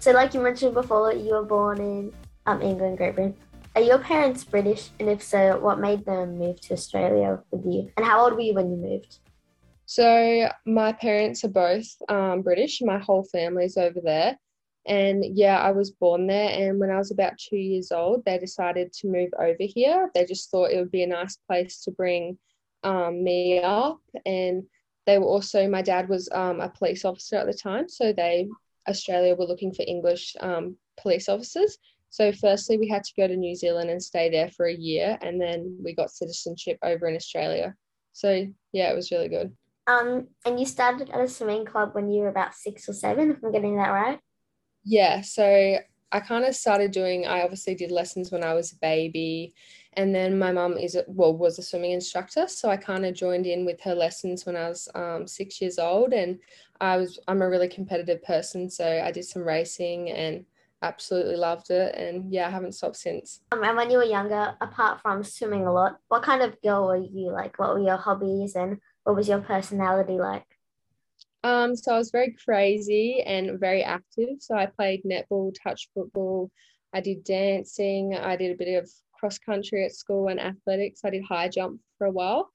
So, like you mentioned before, you were born in um, England, Great Britain. Are your parents British? And if so, what made them move to Australia with you? And how old were you when you moved? So, my parents are both um, British. My whole family's over there. And yeah, I was born there. And when I was about two years old, they decided to move over here. They just thought it would be a nice place to bring um, me up. And they were also, my dad was um, a police officer at the time. So they, Australia, were looking for English um, police officers. So, firstly, we had to go to New Zealand and stay there for a year. And then we got citizenship over in Australia. So, yeah, it was really good. Um, and you started at a swimming club when you were about six or seven, if I'm getting that right? Yeah, so I kind of started doing, I obviously did lessons when I was a baby. And then my mum is, a, well, was a swimming instructor. So I kind of joined in with her lessons when I was um, six years old. And I was, I'm a really competitive person. So I did some racing and absolutely loved it. And yeah, I haven't stopped since. Um, and when you were younger, apart from swimming a lot, what kind of girl were you? Like, what were your hobbies and what was your personality like? Um, so I was very crazy and very active. So I played netball, touch football, I did dancing, I did a bit of cross country at school and athletics. I did high jump for a while.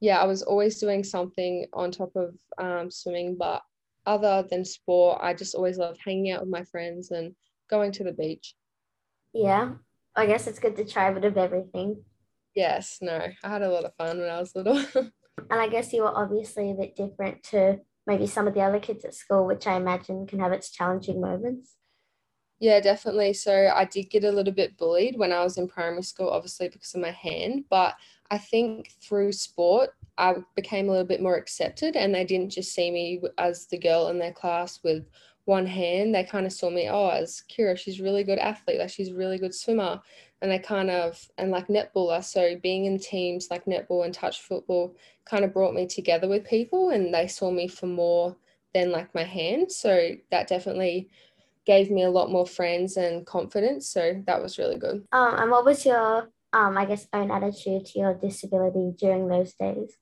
Yeah, I was always doing something on top of um, swimming, but other than sport, I just always loved hanging out with my friends and going to the beach. Yeah, I guess it's good to try a bit of everything. Yes, no, I had a lot of fun when I was little. and I guess you were obviously a bit different to maybe some of the other kids at school, which I imagine can have its challenging moments. Yeah, definitely. So I did get a little bit bullied when I was in primary school, obviously because of my hand. But I think through sport, I became a little bit more accepted, and they didn't just see me as the girl in their class with one hand. They kind of saw me, oh, as Keira, she's really good athlete, like she's a really good swimmer and they kind of and like netballer so being in teams like netball and touch football kind of brought me together with people and they saw me for more than like my hand so that definitely gave me a lot more friends and confidence so that was really good. Um and what was your um i guess own attitude to your disability during those days?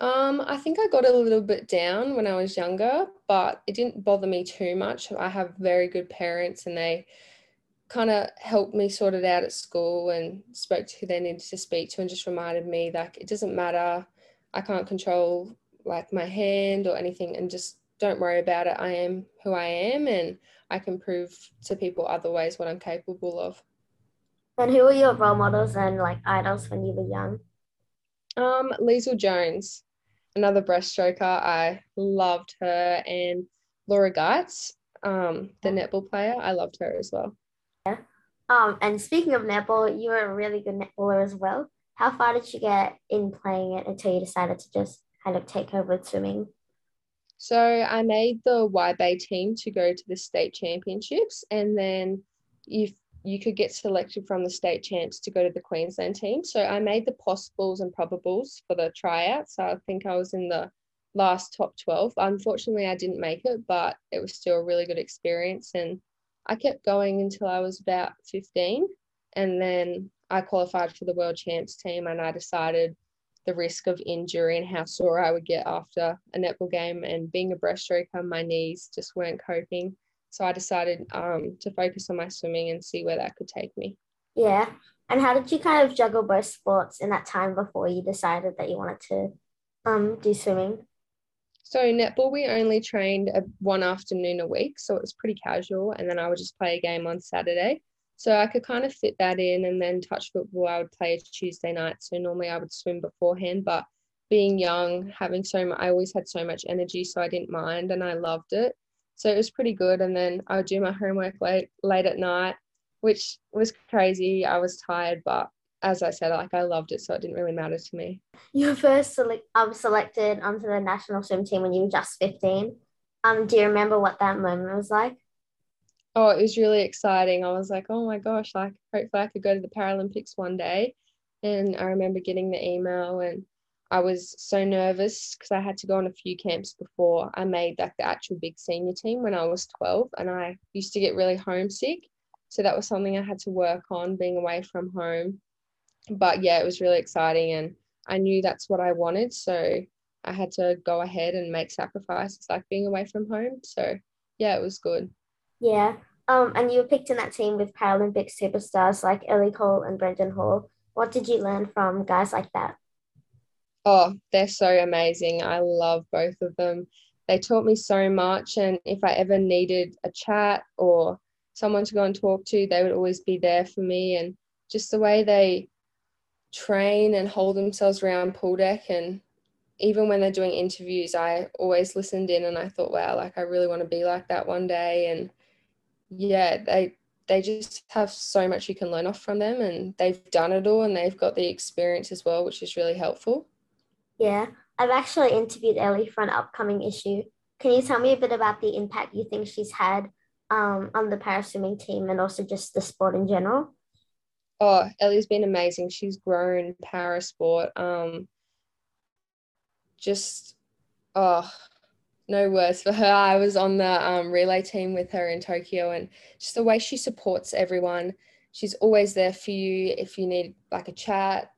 Um, I think I got a little bit down when I was younger, but it didn't bother me too much. I have very good parents and they kind of helped me sort it out at school and spoke to who they needed to speak to and just reminded me like it doesn't matter. I can't control like my hand or anything and just don't worry about it. I am who i am and i can prove to people other ways what i'm capable of. And who were your role models and like idols when you were young? Um Leisel jones another breaststroker. I loved her and laura geitz um the netball player. I loved her as well. Um, and speaking of netball, you were a really good netballer as well. How far did you get in playing it until you decided to just kind of take over swimming? So I made the Wide Bay team to go to the state championships, and then if you could get selected from the state champs to go to the Queensland team. So I made the possibles and probables for the tryouts. So I think I was in the last top 12. Unfortunately, I didn't make it, but it was still a really good experience. And I kept going until I was about 15. And then I qualified for the world champs team and I decided the risk of injury and how sore I would get after a netball game and being a breaststroker, my knees just weren't coping. So I decided um, to focus on my swimming and see where that could take me. Yeah. And how did you kind of juggle both sports in that time before you decided that you wanted to um, do swimming? So netball, we only trained a, one afternoon a week, so it was pretty casual. And then I would just play a game on Saturday. So I could kind of fit that in. And then touch football, I would play Tuesday night. So normally I would swim beforehand, but being young, having so much, I always had so much energy, so I didn't mind, and I loved it. So it was pretty good. And then I would do my homework late late at night, which was crazy. I was tired, but as I said, like I loved it, so it didn't really matter to me. You were first select, um, selected onto the national swim team when you were just 15. Um, do you remember what that moment was like? Oh, it was really exciting. I was like, oh my gosh, like hopefully I could go to the Paralympics one day. And I remember getting the email and I was so nervous because I had to go on a few camps before I made like the actual big senior team when I was 12 and I used to get really homesick. So that was something I had to work on being away from home but yeah, it was really exciting and I knew that's what I wanted. So I had to go ahead and make sacrifices like being away from home. So yeah, it was good. Yeah. Um, and you were picked in that team with Paralympic superstars like Ellie Cole and Brenden Hall. What did you learn from guys like that? Oh, they're so amazing. I love both of them. They taught me so much. And if I ever needed a chat or someone to go and talk to, they would always be there for me. And just the way they train and hold themselves around pool deck and even when they're doing interviews i always listened in and i thought wow like i really want to be like that one day and yeah they they just have so much you can learn off from them and they've done it all and they've got the experience as well which is really helpful Yeah. I've actually interviewed Ellie for an upcoming issue. Can you tell me a bit about the impact you think she's had um, on the para swimming team and also just the sport in general? oh ellie's been amazing she's grown para sport um just oh no words for her i was on the um, relay team with her in tokyo and just the way she supports everyone she's always there for you if you need like a chat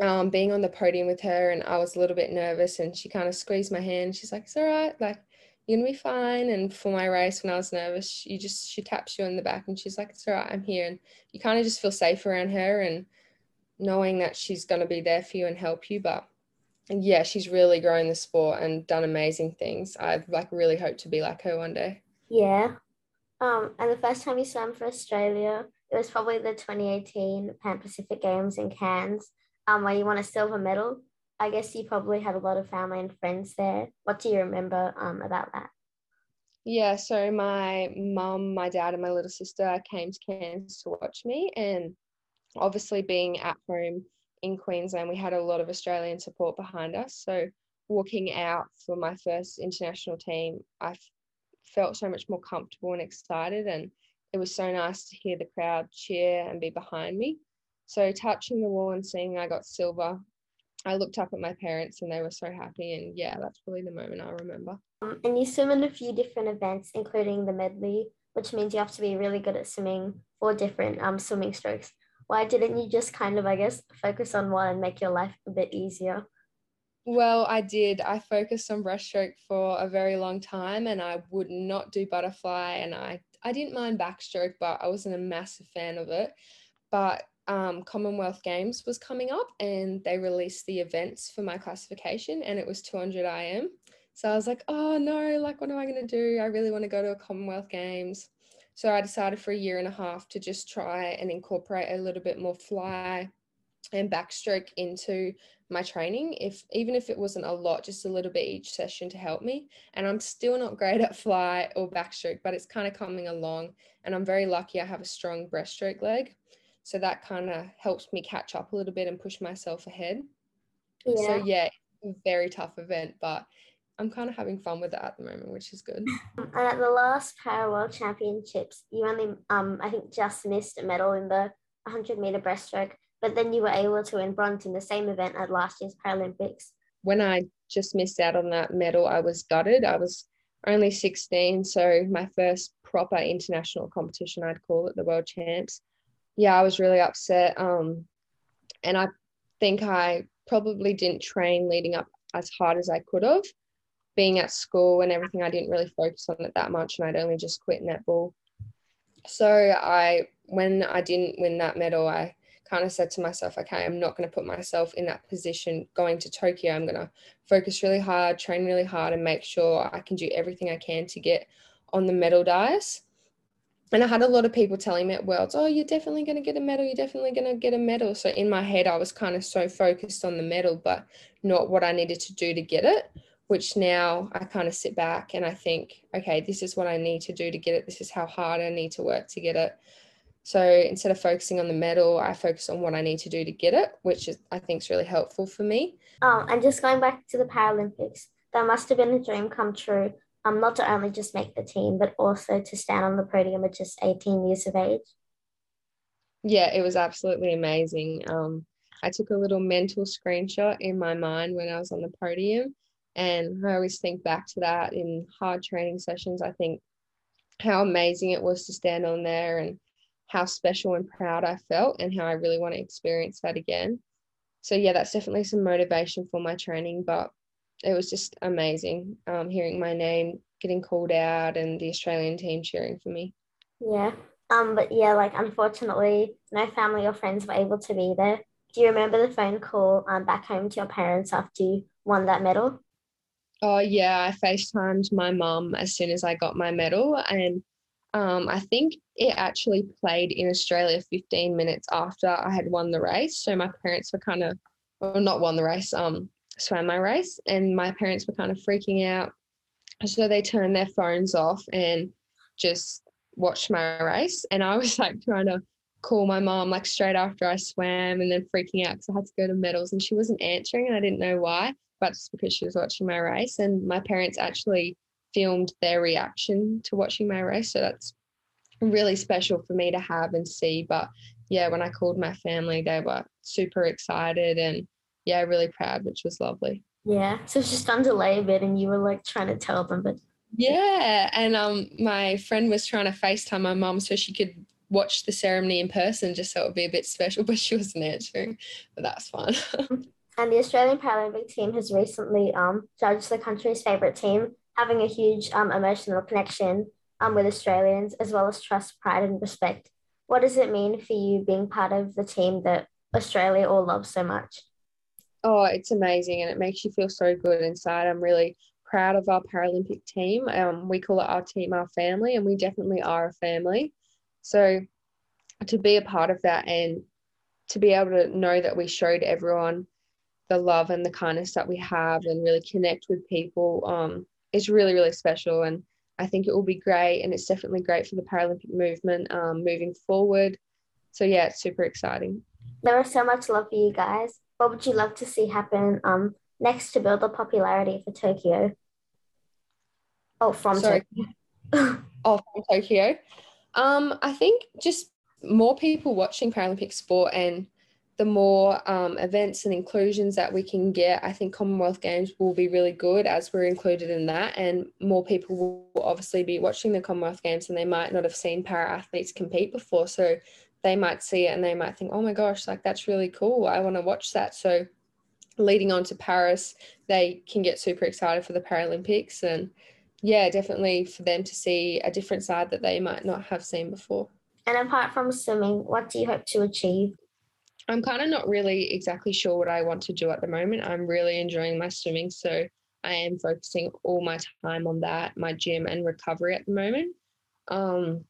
um, being on the podium with her and I was a little bit nervous and she kind of squeezed my hand. She's like, it's all right, like you're gonna be fine. And for my race when I was nervous, she just she taps you in the back and she's like, it's all right, I'm here. And you kind of just feel safe around her and knowing that she's gonna be there for you and help you. But yeah, she's really grown the sport and done amazing things. I like really hope to be like her one day. Yeah. Um, and the first time you swam for Australia, it was probably the 2018 Pan Pacific Games in Cairns, um, where you won a silver medal. I guess you probably had a lot of family and friends there. What do you remember um, about that? Yeah, so my mum, my dad, and my little sister came to Cairns to watch me, and obviously being at home in Queensland, we had a lot of Australian support behind us. So walking out for my first international team, I felt so much more comfortable and excited, and it was so nice to hear the crowd cheer and be behind me. So touching the wall and seeing I got silver, I looked up at my parents and they were so happy. And yeah, that's probably the moment I remember. Um, and you swim in a few different events, including the medley, which means you have to be really good at swimming four different um, swimming strokes. Why didn't you just kind of, I guess, focus on one and make your life a bit easier? Well, I did. I focused on breaststroke for a very long time and I would not do butterfly and I I didn't mind backstroke, but I wasn't a massive fan of it. But um, Commonwealth Games was coming up and they released the events for my classification and it was 200 IM. So I was like, oh no, like what am I going to do? I really want to go to a Commonwealth Games. So I decided for a year and a half to just try and incorporate a little bit more fly and backstroke into my training if even if it wasn't a lot just a little bit each session to help me. And i'm still not great at fly or backstroke but it's kind of coming along and i'm very lucky i have a strong breaststroke leg. So that kind of helps me catch up a little bit and push myself ahead. So Yeah. yeah very tough event but i'm kind of having fun with it at the moment which is good And at the last Para World Championships, you only, um, I think, just missed a medal in the 100 meter breaststroke, but then you were able to win bronze in the same event at last year's Paralympics. when I just missed out on that medal, I was gutted. I was only 16, so my first proper international competition, I'd call it the World Champs. Yeah, I was really upset. Um, and I think I probably didn't train leading up as hard as I could have. Being at school and everything, I didn't really focus on it that much, and I'd only just quit netball. So I, when I didn't win that medal, I kind of said to myself, okay, I'm not going to put myself in that position going to Tokyo. I'm going to focus really hard, train really hard, and make sure I can do everything I can to get on the medal dice. And I had a lot of people telling me at Worlds, oh, you're definitely going to get a medal. You're definitely going to get a medal. So in my head, I was kind of so focused on the medal, but not what I needed to do to get it. Which now I kind of sit back and I think, okay, this is what I need to do to get it. This is how hard I need to work to get it. So instead of focusing on the medal, I focus on what I need to do to get it, which is I think is really helpful for me. Um, and just going back to the Paralympics, that must have been a dream come true. Um, not to only just make the team, but also to stand on the podium at just 18 years of age. Yeah, it was absolutely amazing. Um, I took a little mental screenshot in my mind when I was on the podium, and I always think back to that in hard training sessions. I think how amazing it was to stand on there and how special and proud I felt, and how I really want to experience that again. So, yeah, that's definitely some motivation for my training, but it was just amazing um, hearing my name getting called out and the Australian team cheering for me. Yeah. Um, but yeah, like unfortunately, no family or friends were able to be there. Do you remember the phone call um, back home to your parents after you won that medal? Oh yeah, I FaceTimed my mum as soon as I got my medal, and um, I think it actually played in Australia 15 minutes after I had won the race. So my parents were kind of, well, not won the race, um, swam my race, and my parents were kind of freaking out. So they turned their phones off and just watched my race. And I was like trying to call my mom like straight after I swam and then freaking out because I had to go to medals and she wasn't answering and I didn't know why, but it's because she was watching my race. And my parents actually filmed their reaction to watching my race. So that's really special for me to have and see. But yeah, when I called my family, they were super excited and yeah, really proud, which was lovely. Yeah. So it's just on delay a bit and you were like trying to tell them, but yeah. And um my friend was trying to FaceTime my mom so she could watch the ceremony in person just so it would be a bit special, but she wasn't answering. But that's fine. and the Australian Paralympic team has recently um judged the country's favourite team, having a huge um emotional connection um with Australians as well as trust, pride and respect. What does it mean for you being part of the team that Australia all loves so much? Oh, it's amazing and it makes you feel so good inside. I'm really proud of our Paralympic team. Um, we call it our team, our family, and we definitely are a family. So to be a part of that and to be able to know that we showed everyone the love and the kindness that we have and really connect with people um, is really, really special. And I think it will be great. And it's definitely great for the Paralympic movement um, moving forward. So, yeah, it's super exciting. There was so much love for you guys. What would you love to see happen um, next to build the popularity for Tokyo? Oh, from Sorry. Tokyo. oh, from Tokyo. Um, I think just more people watching Paralympic sport and the more um, events and inclusions that we can get, I think Commonwealth Games will be really good as we're included in that. And more people will obviously be watching the Commonwealth Games and they might not have seen para athletes compete before. So they might see it and they might think, oh my gosh, like that's really cool. I want to watch that. So leading on to Paris, they can get super excited for the Paralympics. And yeah, definitely for them to see a different side that they might not have seen before. And apart from swimming, what do you hope to achieve? I'm kind of not really exactly sure what I want to do at the moment. I'm really enjoying my swimming. So I am focusing all my time on that, my gym and recovery at the moment. Um,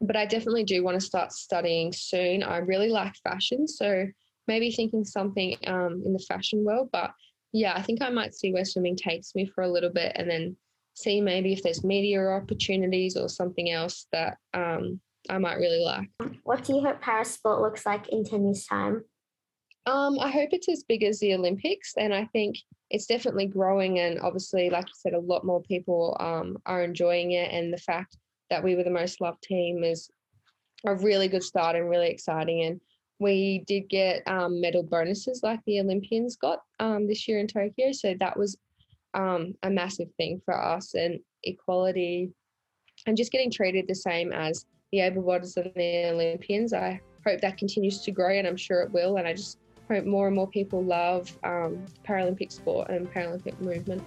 but I definitely do want to start studying soon. I really like fashion. So maybe thinking something um, in the fashion world. But yeah, I think I might see where swimming takes me for a little bit and then see maybe if there's media opportunities or something else that um, I might really like. What do you hope para sport looks like in 10 years' time? Um, I hope it's as big as the Olympics, and I think it's definitely growing. And obviously, like you said, a lot more people um, are enjoying it. And the fact that we were the most loved team is a really good start and really exciting. And we did get um, medal bonuses like the Olympians got um, this year in Tokyo. So that was um, a massive thing for us and equality and just getting treated the same as the able bodies and the Olympians. I hope that continues to grow and I'm sure it will. And I just hope more and more people love um, Paralympic sport and Paralympic movement.